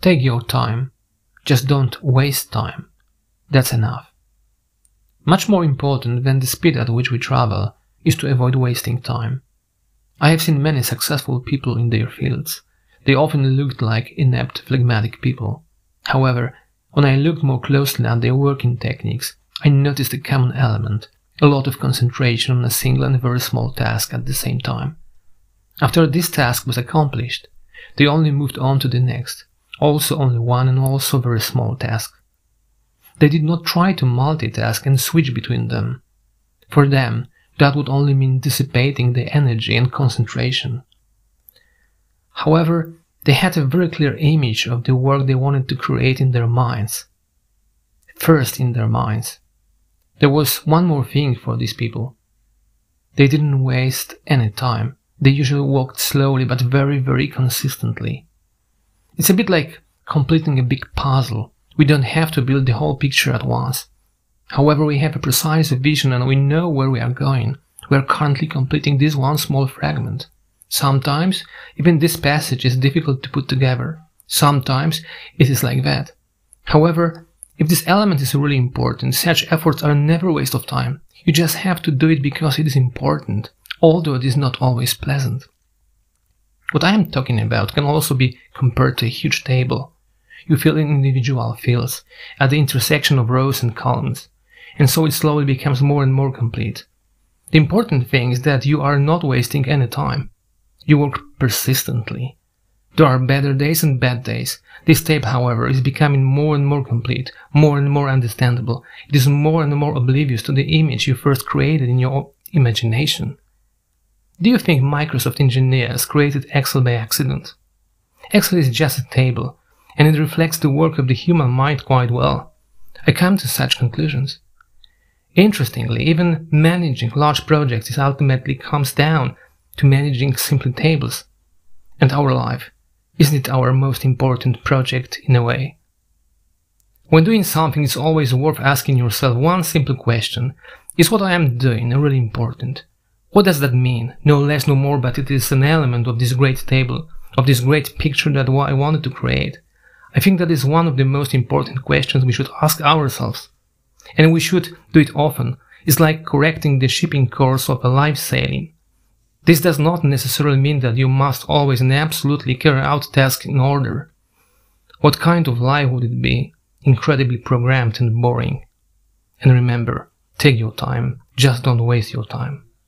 Take your time. Just don't waste time. That's enough. Much more important than the speed at which we travel is to avoid wasting time. I have seen many successful people in their fields. They often looked like inept, phlegmatic people. However, when I looked more closely at their working techniques, I noticed a common element, a lot of concentration on a single and very small task at the same time. After this task was accomplished, they only moved on to the next, also only one and also very small task. They did not try to multitask and switch between them. For them, that would only mean dissipating the energy and concentration. However, they had a very clear image of the work they wanted to create in their minds. First in their minds. There was one more thing for these people. They didn't waste any time. They usually walked slowly but very, very consistently. It's a bit like completing a big puzzle. We don't have to build the whole picture at once. However, we have a precise vision and we know where we are going. We are currently completing this one small fragment. Sometimes even this passage is difficult to put together. Sometimes it is like that. However, if this element is really important, such efforts are never a waste of time. You just have to do it because it is important, although it is not always pleasant. What I am talking about can also be compared to a huge table. You fill in individual fields at the intersection of rows and columns, and so it slowly becomes more and more complete. The important thing is that you are not wasting any time. You work persistently. There are better days and bad days. This tape, however, is becoming more and more complete, more and more understandable. It is more and more oblivious to the image you first created in your imagination. Do you think Microsoft engineers created Excel by accident? Excel is just a table, and it reflects the work of the human mind quite well. I come to such conclusions. Interestingly, even managing large projects is ultimately comes down to managing simple tables. And our life, isn't it our most important project in a way? When doing something, it's always worth asking yourself one simple question Is what I am doing really important? What does that mean? No less, no more, but it is an element of this great table, of this great picture that I wanted to create. I think that is one of the most important questions we should ask ourselves. And we should do it often. It's like correcting the shipping course of a life sailing. This does not necessarily mean that you must always and absolutely carry out tasks in order. What kind of life would it be? Incredibly programmed and boring. And remember, take your time, just don't waste your time.